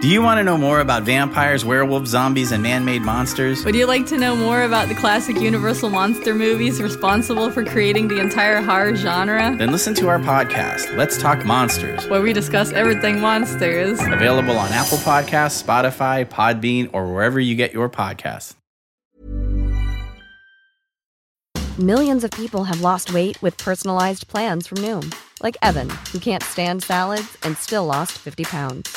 Do you want to know more about vampires, werewolves, zombies, and man made monsters? Would you like to know more about the classic Universal monster movies responsible for creating the entire horror genre? Then listen to our podcast, Let's Talk Monsters, where we discuss everything monsters. Available on Apple Podcasts, Spotify, Podbean, or wherever you get your podcasts. Millions of people have lost weight with personalized plans from Noom, like Evan, who can't stand salads and still lost 50 pounds.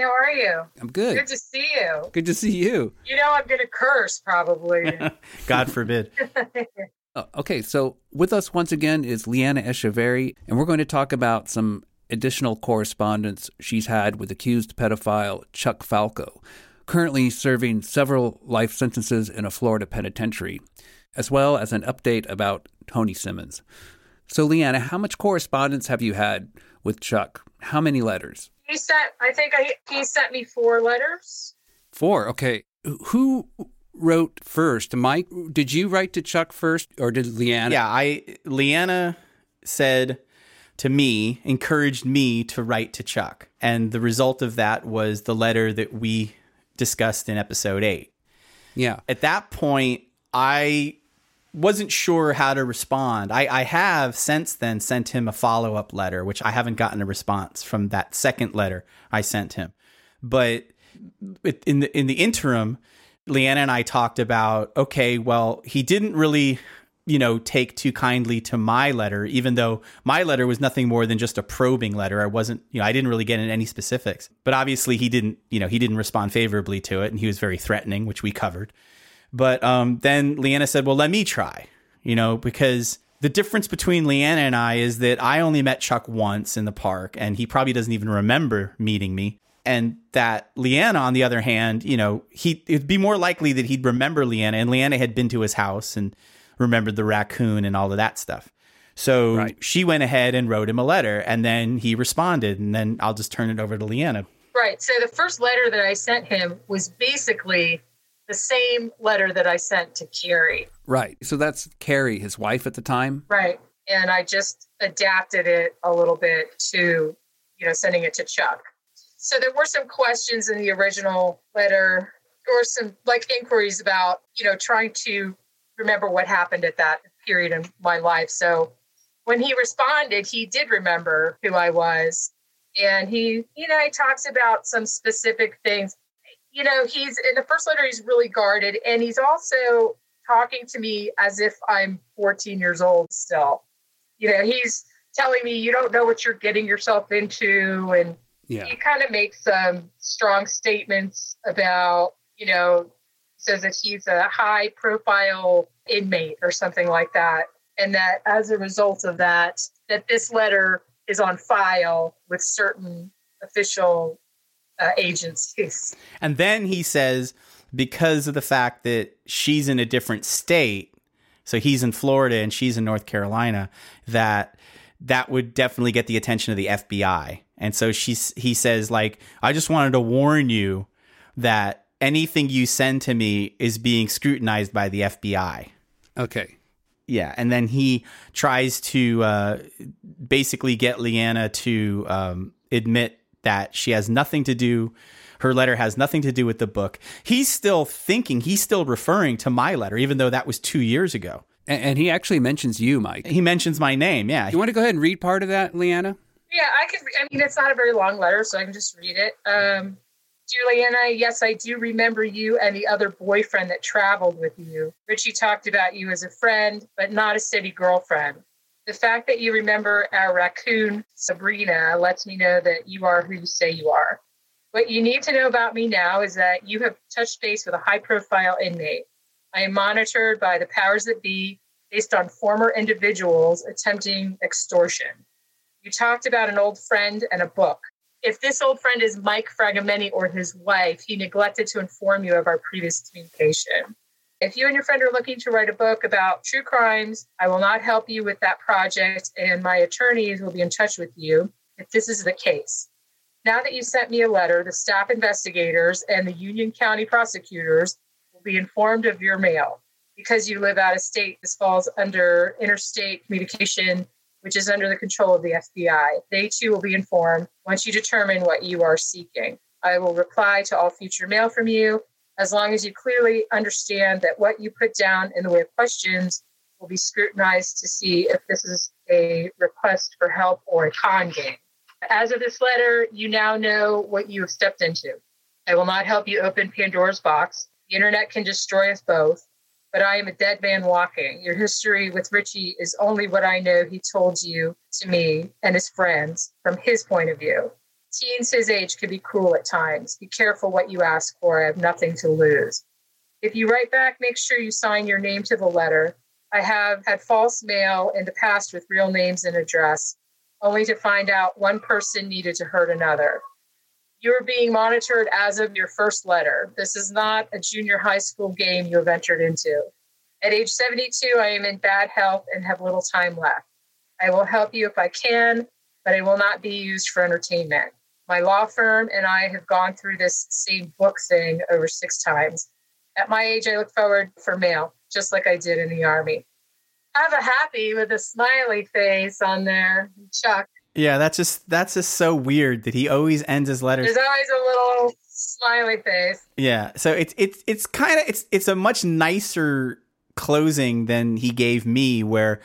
How are you? I'm good. Good to see you. Good to see you. You know I'm going to curse probably. God forbid. Uh, okay, so with us once again is Leanna Echeverri, and we're going to talk about some additional correspondence she's had with accused pedophile Chuck Falco, currently serving several life sentences in a Florida penitentiary, as well as an update about Tony Simmons. So, Leanna, how much correspondence have you had with Chuck? How many letters? He sent, I think I, he sent me four letters. Four. Okay. Who wrote first? Mike, did you write to Chuck first or did Leanna? Yeah, I Leanna said to me, encouraged me to write to Chuck. And the result of that was the letter that we discussed in episode 8. Yeah. At that point, I wasn't sure how to respond. I, I have since then sent him a follow up letter, which I haven't gotten a response from that second letter I sent him. But in the in the interim, Leanna and I talked about okay, well, he didn't really you know take too kindly to my letter even though my letter was nothing more than just a probing letter i wasn't you know i didn't really get into any specifics but obviously he didn't you know he didn't respond favorably to it and he was very threatening which we covered but um, then leanna said well let me try you know because the difference between leanna and i is that i only met chuck once in the park and he probably doesn't even remember meeting me and that Leanna, on the other hand, you know, he it'd be more likely that he'd remember Leanna, and Leanna had been to his house and remembered the raccoon and all of that stuff. So right. she went ahead and wrote him a letter, and then he responded, and then I'll just turn it over to Leanna. Right. So the first letter that I sent him was basically the same letter that I sent to Carrie. Right. So that's Carrie, his wife at the time. Right. And I just adapted it a little bit to, you know, sending it to Chuck. So there were some questions in the original letter or some like inquiries about, you know, trying to remember what happened at that period in my life. So when he responded, he did remember who I was. And he, you know, he talks about some specific things. You know, he's in the first letter, he's really guarded. And he's also talking to me as if I'm 14 years old still. You know, he's telling me, you don't know what you're getting yourself into. And yeah. he kind of makes some strong statements about, you know, says that he's a high profile inmate or something like that. And that as a result of that, that this letter is on file with certain official uh, agencies. And then he says, because of the fact that she's in a different state, So he's in Florida and she's in North Carolina. That that would definitely get the attention of the FBI. And so she's he says like, I just wanted to warn you that anything you send to me is being scrutinized by the FBI. Okay. Yeah, and then he tries to uh, basically get Leanna to um, admit that she has nothing to do. Her letter has nothing to do with the book. He's still thinking. He's still referring to my letter, even though that was two years ago. And, and he actually mentions you, Mike. He mentions my name. Yeah. You want to go ahead and read part of that, Leanna? Yeah, I could. I mean, it's not a very long letter, so I can just read it. Um, Juliana, yes, I do remember you and the other boyfriend that traveled with you. Richie talked about you as a friend, but not a steady girlfriend. The fact that you remember our raccoon, Sabrina, lets me know that you are who you say you are. What you need to know about me now is that you have touched base with a high profile inmate. I am monitored by the powers that be based on former individuals attempting extortion. You talked about an old friend and a book if this old friend is Mike Fragomeni or his wife, he neglected to inform you of our previous communication. If you and your friend are looking to write a book about true crimes, I will not help you with that project, and my attorneys will be in touch with you if this is the case. Now that you sent me a letter, the staff investigators and the Union County prosecutors will be informed of your mail. Because you live out of state, this falls under interstate communication which is under the control of the FBI. They too will be informed once you determine what you are seeking. I will reply to all future mail from you as long as you clearly understand that what you put down in the way of questions will be scrutinized to see if this is a request for help or a con game. As of this letter, you now know what you have stepped into. I will not help you open Pandora's box. The internet can destroy us both but I am a dead man walking. Your history with Richie is only what I know he told you to me and his friends from his point of view. Teens his age can be cruel at times. Be careful what you ask for. I have nothing to lose. If you write back, make sure you sign your name to the letter. I have had false mail in the past with real names and address, only to find out one person needed to hurt another. You're being monitored as of your first letter. This is not a junior high school game you have entered into. At age 72, I am in bad health and have little time left. I will help you if I can, but I will not be used for entertainment. My law firm and I have gone through this same book thing over six times. At my age, I look forward for mail, just like I did in the Army. Have a happy with a smiley face on there, Chuck. Yeah, that's just that's just so weird that he always ends his letters. There's always a little smiley face. Yeah, so it's it's it's kind of it's it's a much nicer closing than he gave me, where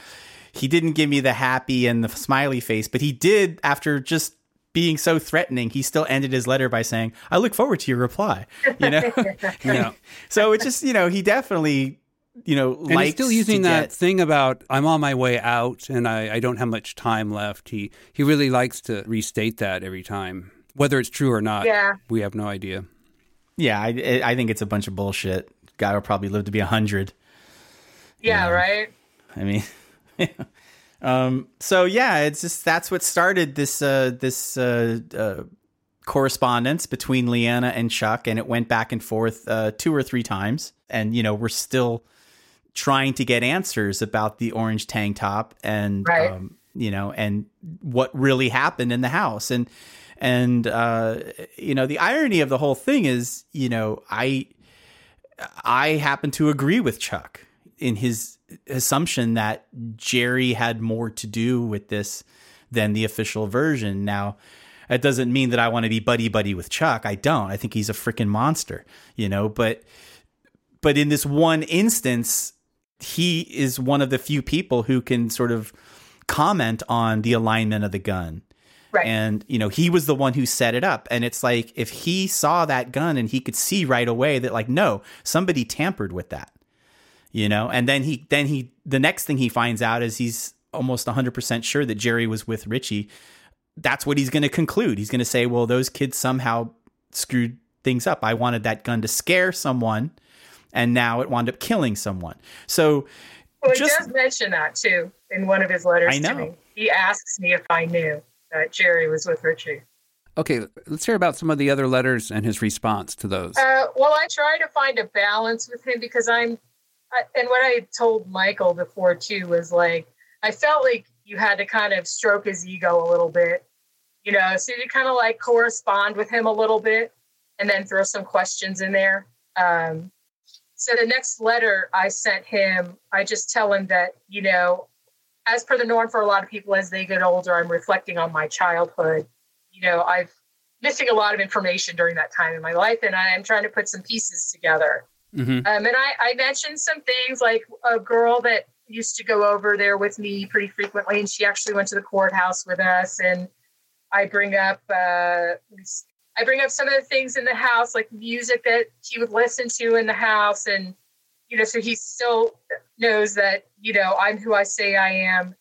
he didn't give me the happy and the smiley face, but he did after just being so threatening. He still ended his letter by saying, "I look forward to your reply." You know, yeah. so it just you know he definitely you know, and he's still using that get... thing about I'm on my way out and I, I don't have much time left. He he really likes to restate that every time, whether it's true or not. Yeah, we have no idea. Yeah, I I think it's a bunch of bullshit. Guy will probably live to be a hundred. Yeah, right. I mean, um. So yeah, it's just that's what started this uh this uh, uh correspondence between Leanna and Chuck, and it went back and forth uh, two or three times. And you know, we're still trying to get answers about the orange tank top and right. um, you know and what really happened in the house and and uh, you know the irony of the whole thing is you know I I happen to agree with Chuck in his assumption that Jerry had more to do with this than the official version. Now, it doesn't mean that I want to be buddy buddy with Chuck. I don't. I think he's a freaking monster, you know, but but in this one instance, he is one of the few people who can sort of comment on the alignment of the gun. Right. And you know, he was the one who set it up. And it's like if he saw that gun and he could see right away that like no, somebody tampered with that. You know, and then he then he the next thing he finds out is he's almost 100% sure that Jerry was with Richie. That's what he's going to conclude. He's going to say, "Well, those kids somehow screwed things up. I wanted that gun to scare someone." and now it wound up killing someone. So, well, he just, does mention that too in one of his letters I know. to me. He asks me if I knew that Jerry was with Richie. Okay, let's hear about some of the other letters and his response to those. Uh, well, I try to find a balance with him because I'm And what I told Michael before too was like, I felt like you had to kind of stroke his ego a little bit, you know, so you kind of like correspond with him a little bit and then throw some questions in there. Um, so the next letter I sent him, I just tell him that, you know, as per the norm for a lot of people as they get older, I'm reflecting on my childhood. You know, I've missing a lot of information during that time in my life, and I am trying to put some pieces together. Mm-hmm. Um, and I, I mentioned some things like a girl that used to go over there with me pretty frequently, and she actually went to the courthouse with us. And I bring up, uh, I bring up some of the things in the house, like music that he would listen to in the house, and you know, so he still knows that you know I'm who I say I am.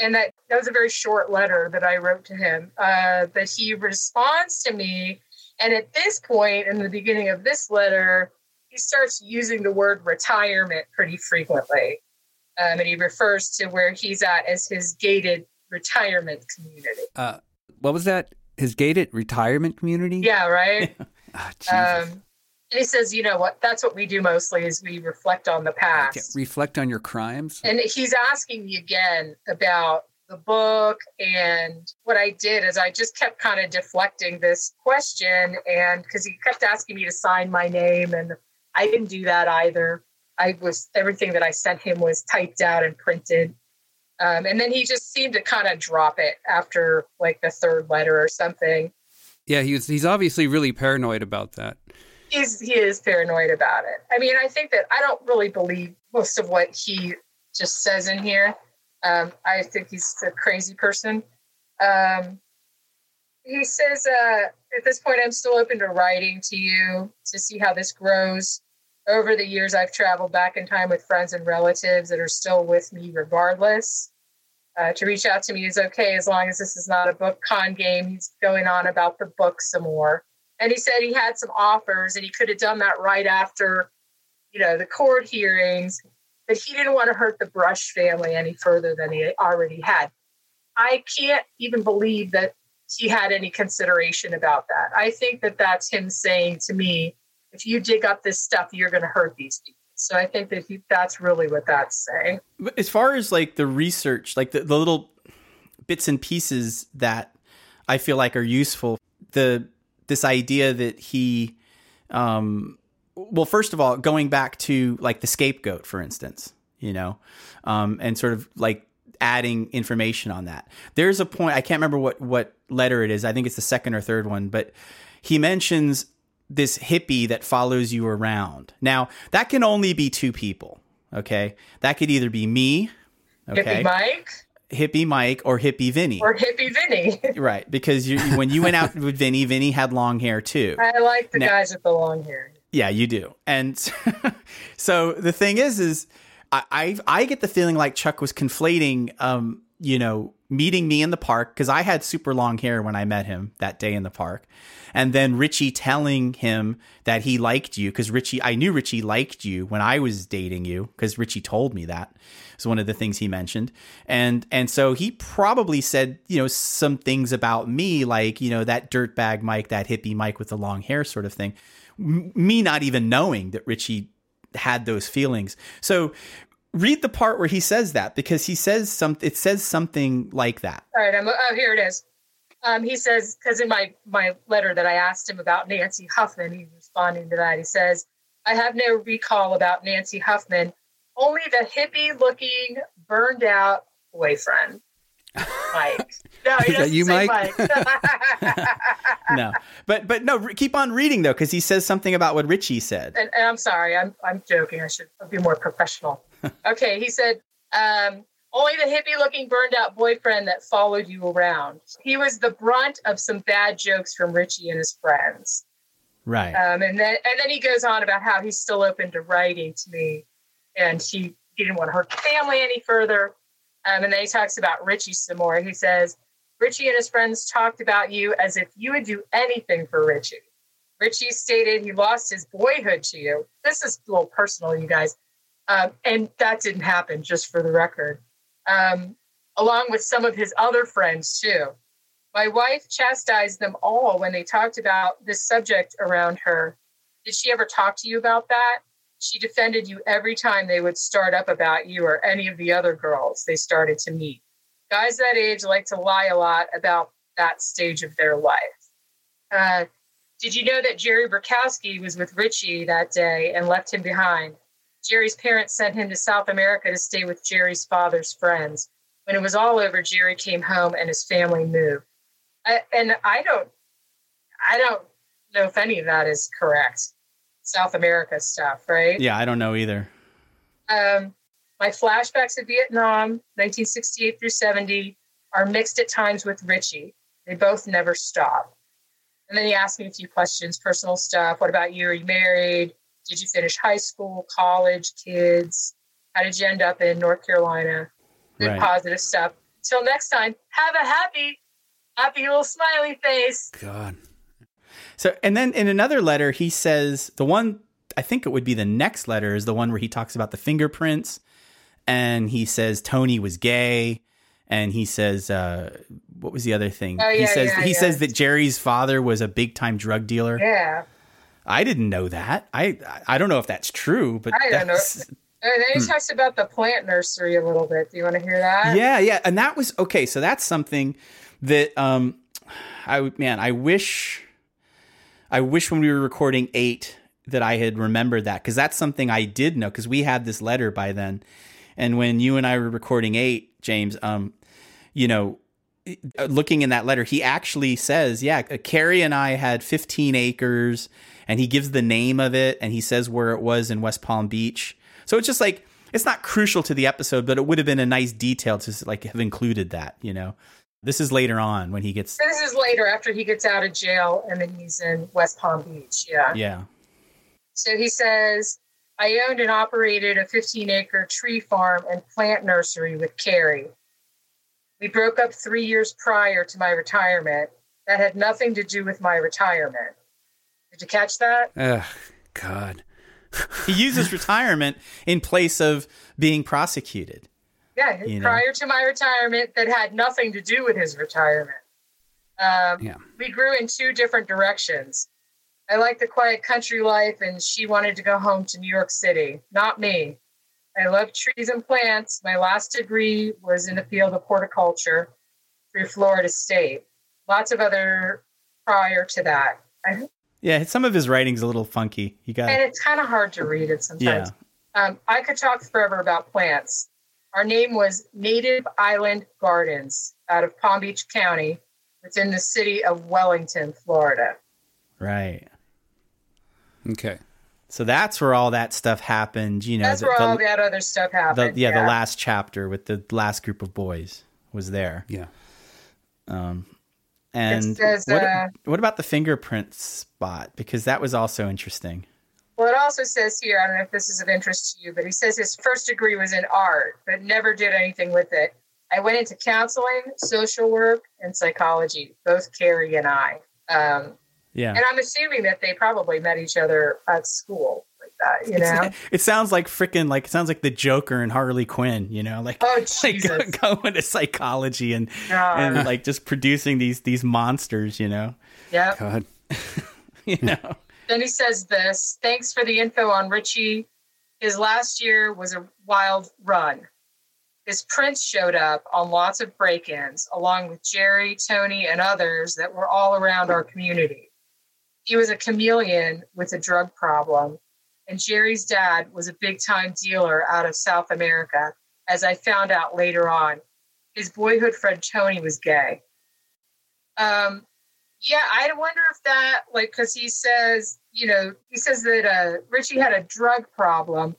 And that that was a very short letter that I wrote to him. Uh, that he responds to me, and at this point in the beginning of this letter, he starts using the word retirement pretty frequently. Um, and he refers to where he's at as his gated retirement community. Uh, what was that? His gated retirement community? Yeah, right. Jesus. um, and he says, you know what? That's what we do mostly is we reflect on the Okay, past. Reflect on your crimes. And he's asking me again about the book. And what I did is I just kept kind of deflecting this question. And because he kept asking me to sign my name, and I didn't do that either. I was everything that I sent him was typed out and printed. Um, and then he just seemed to kind of drop it after like the third letter or something. Yeah, he's he's obviously really paranoid about that. He's he is paranoid about it. I mean, I think that I don't really believe most of what he just says in here. Um, I think he's a crazy person. Um, he says, uh, at this point, I'm still open to writing to you to see how this grows. Over the years, I've traveled back in time with friends and relatives that are still with me regardless. Uh, to reach out to me is okay as long as this is not a book con game. He's going on about the book some more. And he said he had some offers and he could have done that right after, you know, the court hearings, but he didn't want to hurt the Brush family any further than he already had. I can't even believe that he had any consideration about that. I think that that's him saying to me, if you dig up this stuff, you're going to hurt these people. So I think that he, that's really what that's saying. But as far as like the research, like the, the little bits and pieces that I feel like are useful, the this idea that he, um, well, first of all, going back to like the scapegoat, for instance, you know, um, and sort of like adding information on that. There's a point I can't remember what what letter it is. I think it's the second or third one, but he mentions this hippie that follows you around. Now, that can only be two people, okay? That could either be me, okay? Hippie Mike Hippie Mike or Hippie Vinny. or Hippie Vinny. right, because you, when you went out with Vinny, Vinny had long hair too. I like the Now- guys with the long hair. Yeah, you do. And so the thing is, is I, I I get the feeling like Chuck was conflating, um, you know, meeting me in the park because I had super long hair when I met him that day in the park, and then Richie telling him that he liked you because Richie, I knew Richie liked you when I was dating you because Richie told me that. It's one of the things he mentioned, and and so he probably said you know some things about me like you know that dirtbag Mike, that hippie Mike with the long hair sort of thing m- me not even knowing that Richie had those feelings. So read the part where he says that because he says some it says something like that. All right, I'm, oh, here it is. Um, he says, because in my, my letter that I asked him about Nancy Huffman, he's responding to that. He says, I have no recall about Nancy Huffman, only the hippie looking, burned out boyfriend. Mike. No, he Is that doesn't you, say Mike? Mike. No. But but no, keep on reading though cuz he says something about what Richie said. and, and I'm sorry, I'm I'm joking. I should be more professional. okay, he said, um, only the hippie looking burned out boyfriend that followed you around. He was the brunt of some bad jokes from Richie and his friends. Right. Um, and then and then he goes on about how he's still open to writing to me, and he, he didn't want to hurt the family any further. Um, and then he talks about Richie some more. He says Richie and his friends talked about you as if you would do anything for Richie. Richie stated he lost his boyhood to you. This is a little personal, you guys, um, and that didn't happen. Just for the record, um, along with some of his other friends too. My wife chastised them all when they talked about this subject around her. Did she ever talk to you about that? She defended you every time they would start up about you or any of the other girls they started to meet. Guys that age like to lie a lot about that stage of their life. Uh, did you know that Jerry Burkowski was with Richie that day and left him behind? Jerry's parents sent him to South America to stay with Jerry's father's friends. When it was all over, Jerry came home and his family moved. I, and I don't, I don't know if any of that is correct. South America stuff, right? Yeah, I don't know either. Um, my flashbacks of Vietnam, 1968 through 70, are mixed at times with Richie. They both never stop. And then he asked me a few questions, personal stuff. What about you? Are you married? Did you finish high school, college, kids? How did you end up in North Carolina? Good Right. positive stuff. Till next time, have a happy, happy little smiley face. God. So, and then in another letter, he says the one, I think it would be the next letter, is the one where he talks about the fingerprints. And he says Tony was gay. And he says, uh, what was the other thing? Oh, he says yeah, he yeah. says that Jerry's father was a big time drug dealer. Yeah. I didn't know that. I I don't know if that's true, but I don't know. And then he talks about the plant nursery a little bit. Do you want to hear that? Yeah, yeah, and that was okay. So that's something that um, I man, I wish, I wish when we were recording eight that I had remembered that because that's something I did know because we had this letter by then, and when you and I were recording eight, James, um, you know. Looking in that letter, he actually says, "Yeah, uh, Carrie and I had 15 acres," and he gives the name of it, and he says where it was in West Palm Beach. So it's just like it's not crucial to the episode, but it would have been a nice detail to like have included that. You know, this is later on when he gets. This is later after he gets out of jail and then he's in West Palm Beach. Yeah. Yeah, So he says, I owned and operated a 15 acre tree farm and plant nursery with Carrie. We broke up three years prior to my retirement. That had nothing to do with my retirement. Did you catch that? Ugh, God. he uses retirement in place of being prosecuted. Yeah, You know. prior to my retirement, that had nothing to do with his retirement. Um, Yeah. We grew in two different directions. I liked the quiet country life, and she wanted to go home to New York City. Not me. I love trees and plants. My last degree was in the field of horticulture through Florida State. Lots of other prior to that. Yeah, some of his writing's a little funky. You got and it's kind of hard to read it sometimes. yeah, Um, I could talk forever about plants. Our name was Native Island Gardens out of Palm Beach County within the city of Wellington, Florida. right. Okay. So that's where all that stuff happened. You know, That's the- where the- all that other stuff the, happened. yeah, the last chapter with the last group of boys was there. Yeah. Um, and says, what, uh, what about the fingerprint spot? Because that was also interesting. Well, it also says here, I don't know if this is of interest to you, but he says his first degree was in art, but never did anything with it. I went into counseling, social work, and psychology, both Carrie and I. Um, Yeah. and I'm assuming that they probably met each other at school like that, you know? It sounds like freaking like it sounds like the Joker and Harley Quinn, you know, like Oh, like Jesus. go- going to psychology and God. and like just producing these these monsters, you know, Yep. God. you know. Then he says this Thanks for the info on Richie. His last year was a wild run. His prints showed up on lots of break ins, along with Jerry, Tony, and others that were all around our community. He was a chameleon with a drug problem, and Jerry's dad was a big time dealer out of South America, as I found out later on. His boyhood friend Tony was gay. Um, yeah, I wonder if that, like, because he says, you know, he says that uh, Richie had a drug problem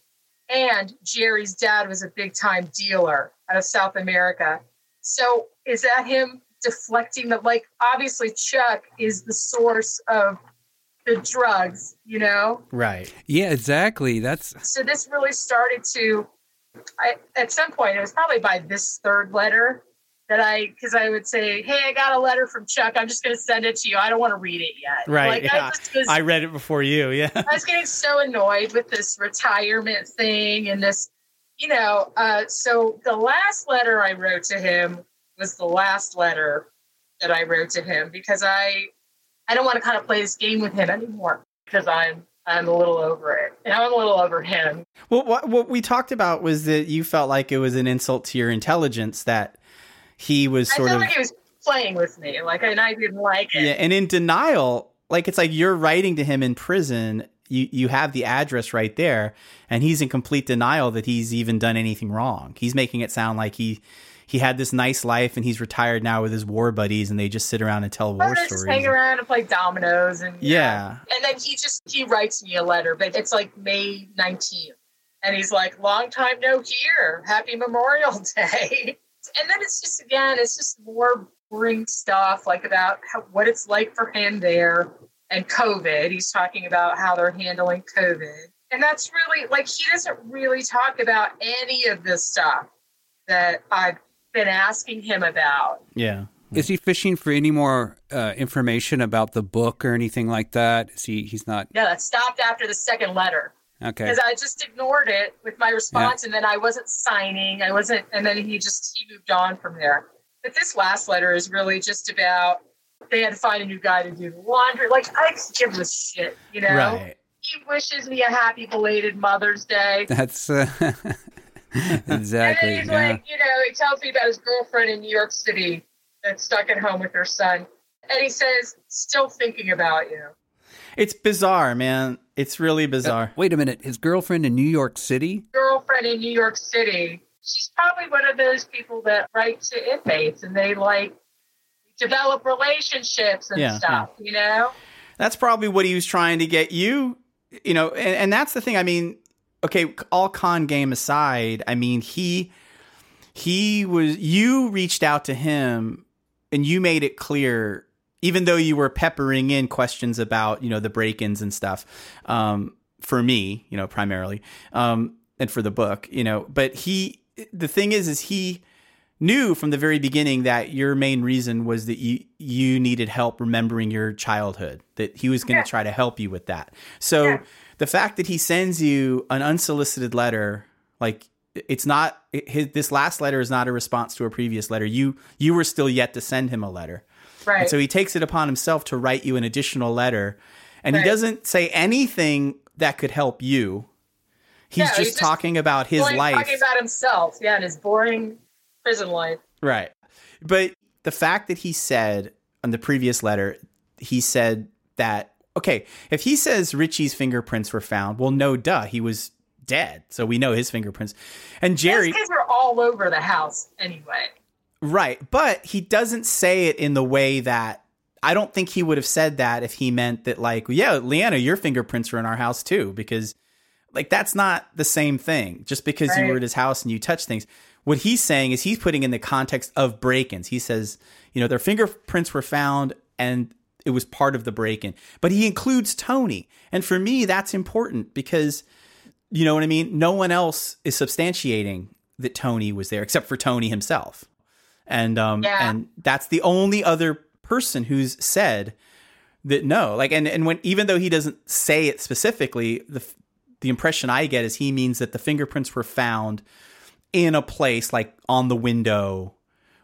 and Jerry's dad was a big time dealer out of South America. So is that him deflecting the, like, obviously Chuck is the source of the drugs, you know? Right. Yeah, exactly. That's So this really started to, I, at some point, it was probably by this third letter that I, because I would say, hey, I got a letter from Chuck. I'm just going to send it to you. I don't want to read it yet. Right. Like, yeah. I was, I read it before you. Yeah. I was getting so annoyed with this retirement thing and this, you know. Uh, so the last letter I wrote to him was the last letter that I wrote to him because I, I don't want to kind of play this game with him anymore because I'm I'm a little over it. And I'm a little over him. Well, what, what we talked about was that you felt like it was an insult to your intelligence that he was sort of like he was playing with me. Like, and I didn't like it. yeah, and in denial. Like it's like you're writing to him in prison. You you have the address right there, and he's in complete denial that he's even done anything wrong. He's making it sound like he he had this nice life and he's retired now with his war buddies, and they just sit around and tell war just stories. hang around and play dominoes and Yeah. And then he just he writes me a letter, but it's like May 19th. And he's like, long time no hear. Happy Memorial Day. And then it's just again, it's just more boring stuff like about how, what it's like for him there and COVID. He's talking about how they're handling COVID. And that's really like he doesn't really talk about any of this stuff that I've been asking him about. Yeah. Is he fishing for any more uh, information about the book or anything like that? Is he? He's not. No, that stopped after the second letter. Okay. because I just ignored it with my response, and then I wasn't signing. I wasn't, and then he just he moved on from there. But this last letter is really just about they had to find a new guy to do the laundry. Like I just give him a shit, you know. Right. He wishes me a happy belated Mother's Day. That's uh, exactly. And then he's yeah. like, you know, he tells me about his girlfriend in New York City that's stuck at home with her son. And he says, still thinking about you. It's bizarre, man. It's really bizarre. Wait a minute. His girlfriend in New York City. girlfriend in New York City. She's probably one of those people that write to inmates and they like develop relationships and Yeah, stuff, you know? That's probably what he was trying to get you, you know, and, and that's the thing. I mean, okay, all con game aside, I mean, he he was you reached out to him and you made it clear even though you were peppering in questions about, you know, the break-ins and stuff. Um for me, you know, primarily. Um and for the book, you know, but he the thing is is he knew from the very beginning that your main reason was that you you needed help remembering your childhood that he was going to Yeah. try to help you with that so Yeah. the fact that he sends you an unsolicited letter like it's not his, this last letter is not a response to a previous letter you you were still yet to send him a letter Right. and so he takes it upon himself to write you an additional letter and he doesn't say anything that could help you he's No, just he's just talking about his life Talking about himself, yeah, and his boring prison life. Right. But the fact that he said on the previous letter, he said that, okay, if he says Richie's fingerprints were found, well, no, duh, he was dead. So we know his fingerprints. And Jerry, Those kids were all over the house anyway. Right. But he doesn't say it in the way that I don't think he would have said that if he meant that, like, yeah, Leanna, your fingerprints are in our house too, because like that's not the same thing. Just because you were at his house and you touched things. What he's saying is he's putting in the context of break-ins. He says, you know, their fingerprints were found and it was part of the break-in. But he includes Tony. And for me, that's important because you know what I mean? No one else is substantiating that Tony was there except for Tony himself. And um Yeah. and that's the only other person who's said that no. Like and and when even though he doesn't say it specifically, the the impression I get is he means that the fingerprints were found in a place like on the window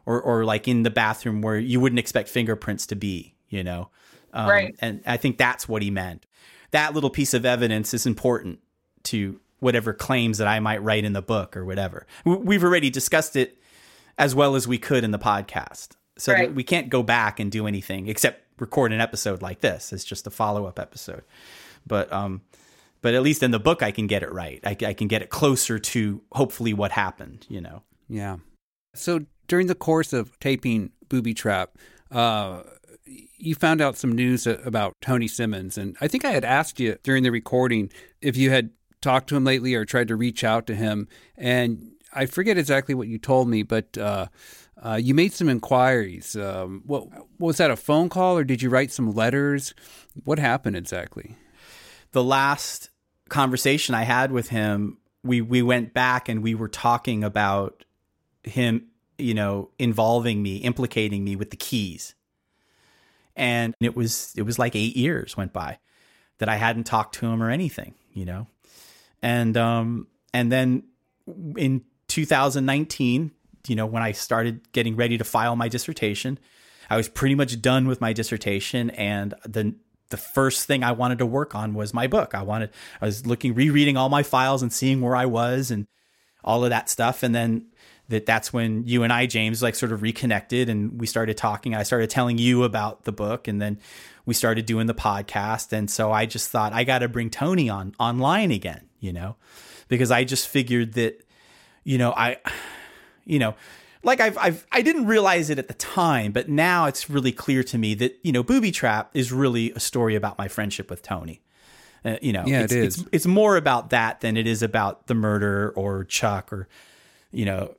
or or like in the bathroom where you wouldn't expect fingerprints to be, you know. Um, Right. And I think that's what he meant. That little piece of evidence is important to whatever claims that I might write in the book or whatever. We've already discussed it as well as we could in the podcast. So Right. we can't go back and do anything except record an episode like this. It's just a follow up episode. But um, but at least in the book, I can get it right. I, I can get it closer to hopefully what happened. You know. Yeah. So during the course of taping Booby Trap, uh, you found out some news about Tony Simmons, and I think I had asked you during the recording if you had talked to him lately or tried to reach out to him, and I forget exactly what you told me, but uh, uh, you made some inquiries. Um, what was that? A phone call, or did you write some letters? What happened exactly? the last conversation I had with him, we we went back and we were talking about him, you know, involving me, implicating me with the keys. And it was it was like 8 years went by that I hadn't talked to him or anything, you know. And um and then in 2019, you know, when I started getting ready to file my dissertation, I was pretty much done with my dissertation and the the first thing I wanted to work on was my book. I wanted, I was looking, rereading all my files and seeing where I was and all of that stuff. And then that that's when you and I, James, like sort of reconnected and we started talking. I started telling you about the book and then we started doing the podcast. And so I just thought I got to bring Tony on online again, you know, because I just figured that, you know, I, you know, like I've, I've I didn't realize it at the time, but now it's really clear to me that you know Booby Trap is really a story about my friendship with Tony. Uh, you know, Yeah, it's, it is. It's, it's more about that than it is about the murder or Chuck or you know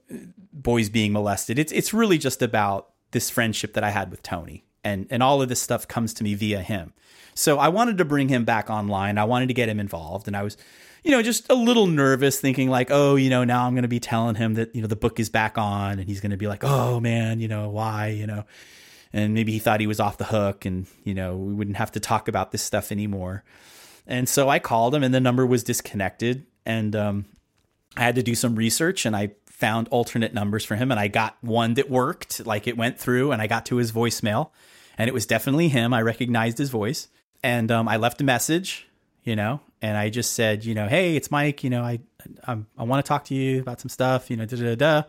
boys being molested. It's it's really just about this friendship that I had with Tony, and and all of this stuff comes to me via him. So I wanted to bring him back online. I wanted to get him involved, and I was, you know, just a little nervous, thinking like, oh, you know, now I'm going to be telling him that you know the book is back on, and he's going to be like, oh man, you know, why, you know, and maybe he thought he was off the hook, and you know, we wouldn't have to talk about this stuff anymore. And so I called him, and the number was disconnected, and um, I had to do some research, and I found alternate numbers for him, and I got one that worked, like it went through, and I got to his voicemail, and it was definitely him. I recognized his voice, and um, I left a message, you know, and I just said, you know, hey, it's Mike, you know, I I'm, I want to talk to you about some stuff, you know, da da da,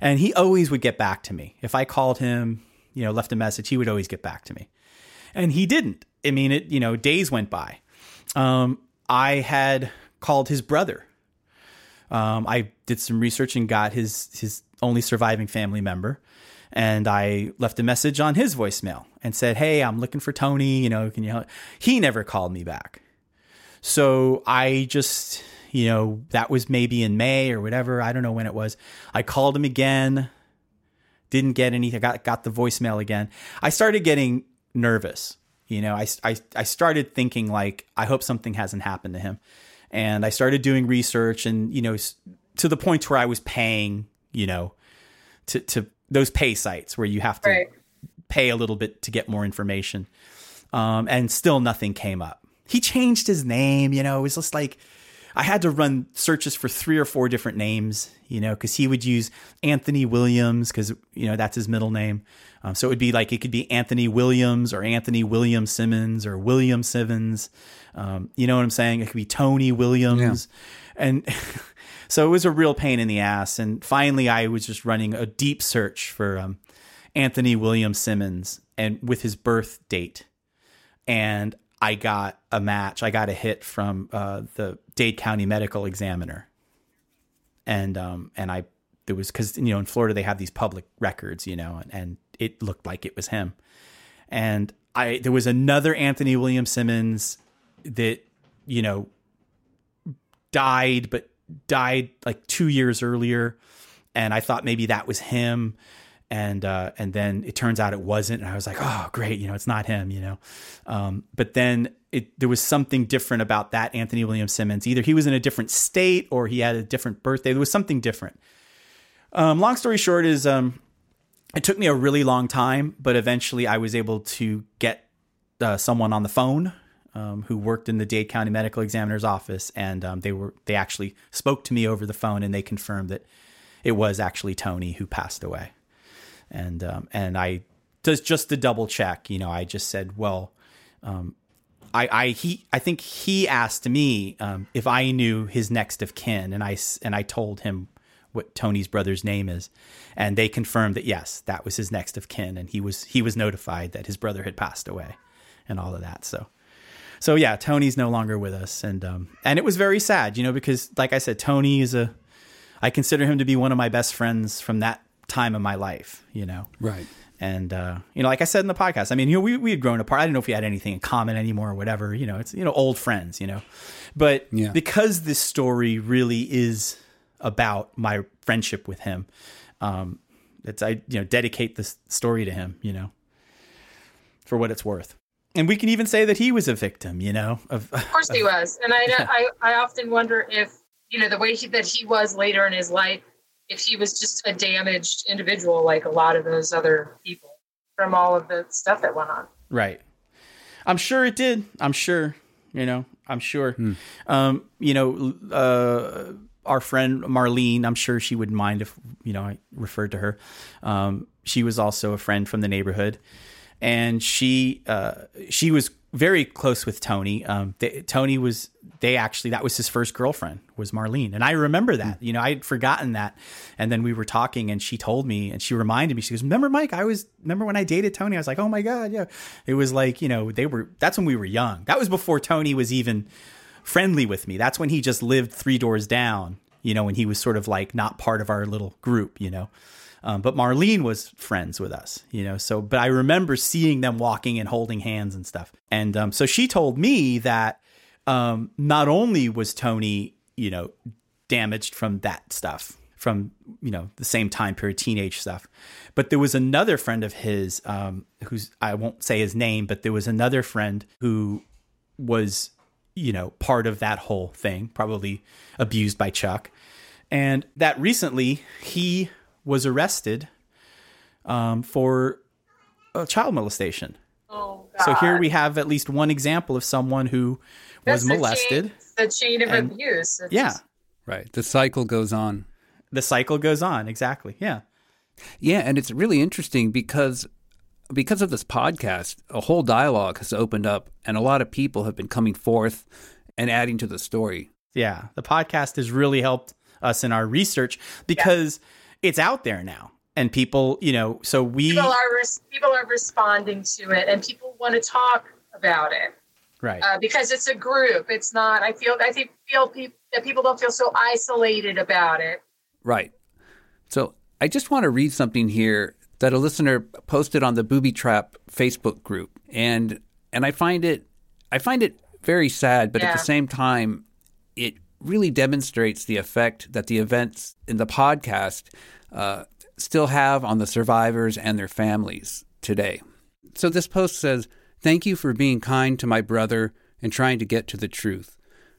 and he always would get back to me if I called him, you know, left a message, he would always get back to me, and he didn't. I mean, it, you know, days went by. Um, I had called his brother um, I did some research and got his his only surviving family member, and I left a message on his voicemail and said, "Hey, I'm looking for Tony. You know, can you help?" He never called me back, so I just you know that was maybe in May or whatever. I don't know when it was. I called him again, didn't get anything. Got got the voicemail again. I started getting nervous. You know, I, I, I started thinking like, I hope something hasn't happened to him and I started doing research and you know to the point where I was paying you know to to those pay sites where you have to Right. pay a little bit to get more information um, and still nothing came up he changed his name you know it was just like I had to run searches for three or four different names you know because he would use Anthony Williams because you know that's his middle name um, so it would be like it could be Anthony Williams or Anthony William Simmons or William Simmons um, you know what I'm saying? It could be Tony Williams. And so it was a real pain in the ass. And finally, I was just running a deep search for um, Anthony William Simmons and with his birth date. And I got a match. I got a hit from uh, the Dade County Medical Examiner. And um, and I there was because you know in Florida they have these public records, you know, and, and it looked like it was him. And I there was another Anthony William Simmons that you know died but died like 2 years earlier and I thought maybe that was him and uh and then it turns out it wasn't and I was like oh great you know it's not him you know? Um but then it there was something different about that Anthony William Simmons. Either he was in a different state or he had a different birthday. There was something different. Um long story short is um it took me a really long time but eventually I was able to get uh, someone on the phone um, who worked in the Dade County Medical Examiner's office, and um, they were they actually spoke to me over the phone, and they confirmed that it was actually Tony who passed away. And um, and I just just to double check, you know, I just said, well, um, I I he I think he asked me um, if I knew his next of kin, and I and I told him what Tony's brother's name is, and they confirmed that yes, that was his next of kin, and he was he was notified that his brother had passed away, and all of that. So so yeah, Tony's no longer with us, and um, and it was very sad, you know, because like I said, Tony is a, I consider him to be one of my best friends from that time of my life, you know, Right. and uh, you know, like I said in the podcast, I mean, you know, we we had grown apart. I didn't know if we had anything in common anymore or whatever, you know, it's you know, old friends, you know, but Yeah. because this story really is about my friendship with him, um, it's I you know dedicate this story to him, you know, for what it's worth. And we can even say that he was a victim, you know, of Of course he was, and I, I, I often wonder if you know the way he, that he was later in his life, if he was just a damaged individual like a lot of those other people from all of the stuff that went on. Right. I'm sure it did. I'm sure. You know, I'm sure. Um, you know, uh, our friend Marlene, I'm sure she wouldn't mind if, you know, I referred to her. Um, she was also a friend from the neighborhood. And she, uh, she was very close with Tony. Um, they, Tony was they actually that was his first girlfriend was Marlene, and I remember that. You know, I had forgotten that, and then we were talking, and she told me, and she reminded me. She goes, "Remember, Mike? I was remember when I dated Tony? I was like, oh my god, yeah." It was like you know they were. That's when we were young. That was before Tony was even friendly with me. That's when he just lived three doors down. You know, when he was sort of like not part of our little group. You know. Um, but Marlene was friends with us, you know. So, but I remember seeing them walking and holding hands and stuff. And um, so she told me that um, not only was Tony, you know, damaged from that stuff, from you know the same time period, teenage stuff, but there was another friend of his um, who's I won't say his name, but there was another friend who was, you know, part of that whole thing, probably abused by Chuck, and that recently he was arrested um, for a child molestation. Oh, God. So here we have at least one example of someone who was That's the molested. chain- The chain, of And- abuse. It's Yeah, just- Right. The cycle goes on. the cycle goes on. Exactly. Yeah. Yeah, and it's really interesting because because of this podcast, a whole dialogue has opened up and a lot of people have been coming forth and adding to the story. Yeah. The podcast has really helped us in our research because it's out there now. And people, you know, so we people are res- people are responding to it, and people want to talk about it right. uh, because it's a group. It's not. I feel. I think feel pe- that people don't feel so isolated about it. Right. So I just want to read something here that a listener posted on the Booby Trap Facebook group, and and I find it I find it very sad, but at the same time, it really demonstrates the effect that the events in the podcast uh, still have on the survivors and their families today. So this post says, Thank you for being kind to my brother and trying to get to the truth.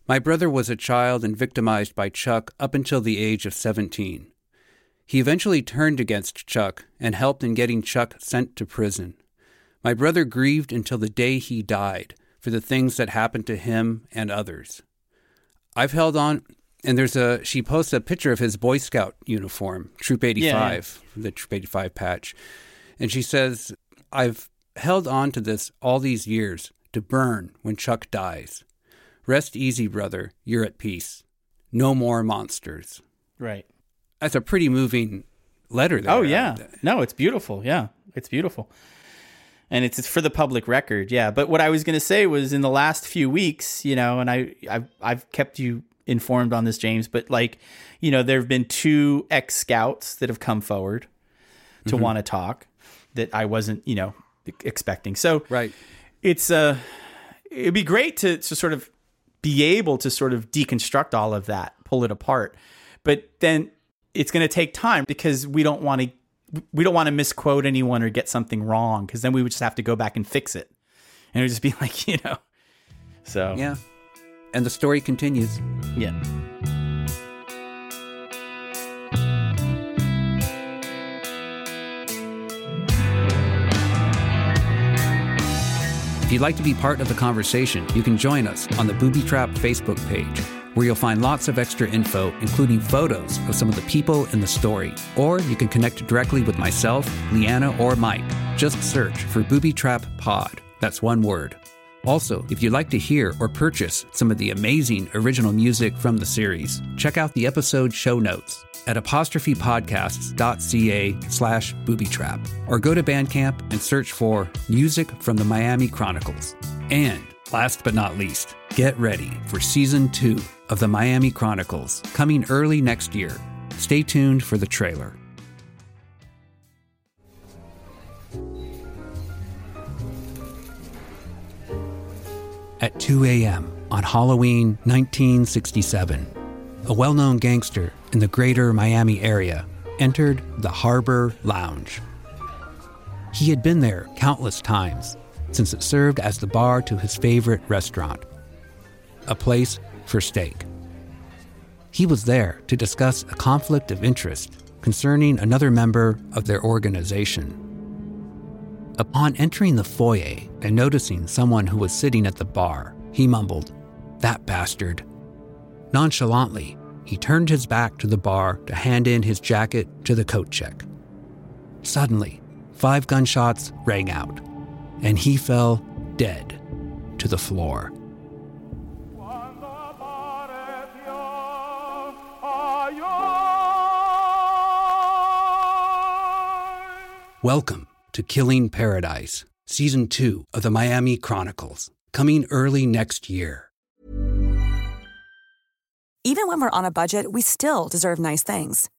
My brother was a child and victimized by Chuck up until the age of 17. He eventually turned against Chuck and helped in getting Chuck sent to prison. My brother grieved until the day he died for the things that happened to him and others. I've held on, and there's a she posts a picture of his Boy Scout uniform, Troop 85, the Troop 85 patch, and she says, "I've held on to this all these years to burn when Chuck dies. Rest easy, brother. You're at peace. No more monsters." right. That's a pretty moving letter there. Oh yeah. Uh, no, it's beautiful. Yeah. It's beautiful. And it's, it's for the public record. Yeah. But what I was going to say was in the last few weeks, you know, and I I've, I've kept you informed on this James, but like, you know, there've been two ex scouts that have come forward to want to talk that I wasn't, you know, expecting. So Right. it's uh it'd be great to to sort of be able to sort of deconstruct all of that, pull it apart. But then it's going to take time because we don't want to we don't want to misquote anyone or get something wrong because then we would just have to go back and fix it. And it would just be like, you know. So, Yeah. And the story continues. yeah. If you'd like to be part of the conversation, you can join us on the Booby Trap Facebook page, where you'll find lots of extra info, including photos of some of the people in the story. Or you can connect directly with myself, Leanna, or Mike. Just search for Booby Trap Pod. That's one word. Also, if you'd like to hear or purchase some of the amazing original music from the series, check out the episode show notes at apostrophepodcasts.ca slash boobytrap or go to Bandcamp and search for Music from the Miami Chronicles. And last but not least, get ready for season two of the Miami Chronicles coming early next year. Stay tuned for the trailer. At 2 a.m. on Halloween 1967, a well known gangster in the greater Miami area entered the Harbor Lounge. He had been there countless times since it served as the bar to his favorite restaurant, a place for steak. He was there to discuss a conflict of interest concerning another member of their organization. Upon entering the foyer and noticing someone who was sitting at the bar, he mumbled, That bastard. Nonchalantly, he turned his back to the bar to hand in his jacket to the coat check. Suddenly, five gunshots rang out, and he fell dead, to the floor. Welcome to Killing Paradise, Season 2 of the Miami Chronicles, coming early next year. Even when we're on a budget, we still deserve nice things.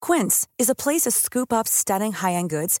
Quince is a place to scoop up stunning high end goods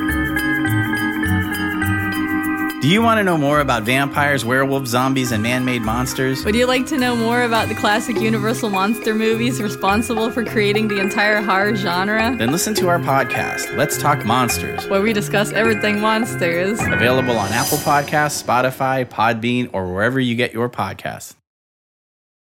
Do you want to know more about vampires, werewolves, zombies, and man made monsters? Would you like to know more about the classic Universal monster movies responsible for creating the entire horror genre? Then listen to our podcast, Let's Talk Monsters, Where we discuss everything monsters. available on Apple Podcasts, Spotify, Podbean, or wherever you get your podcasts.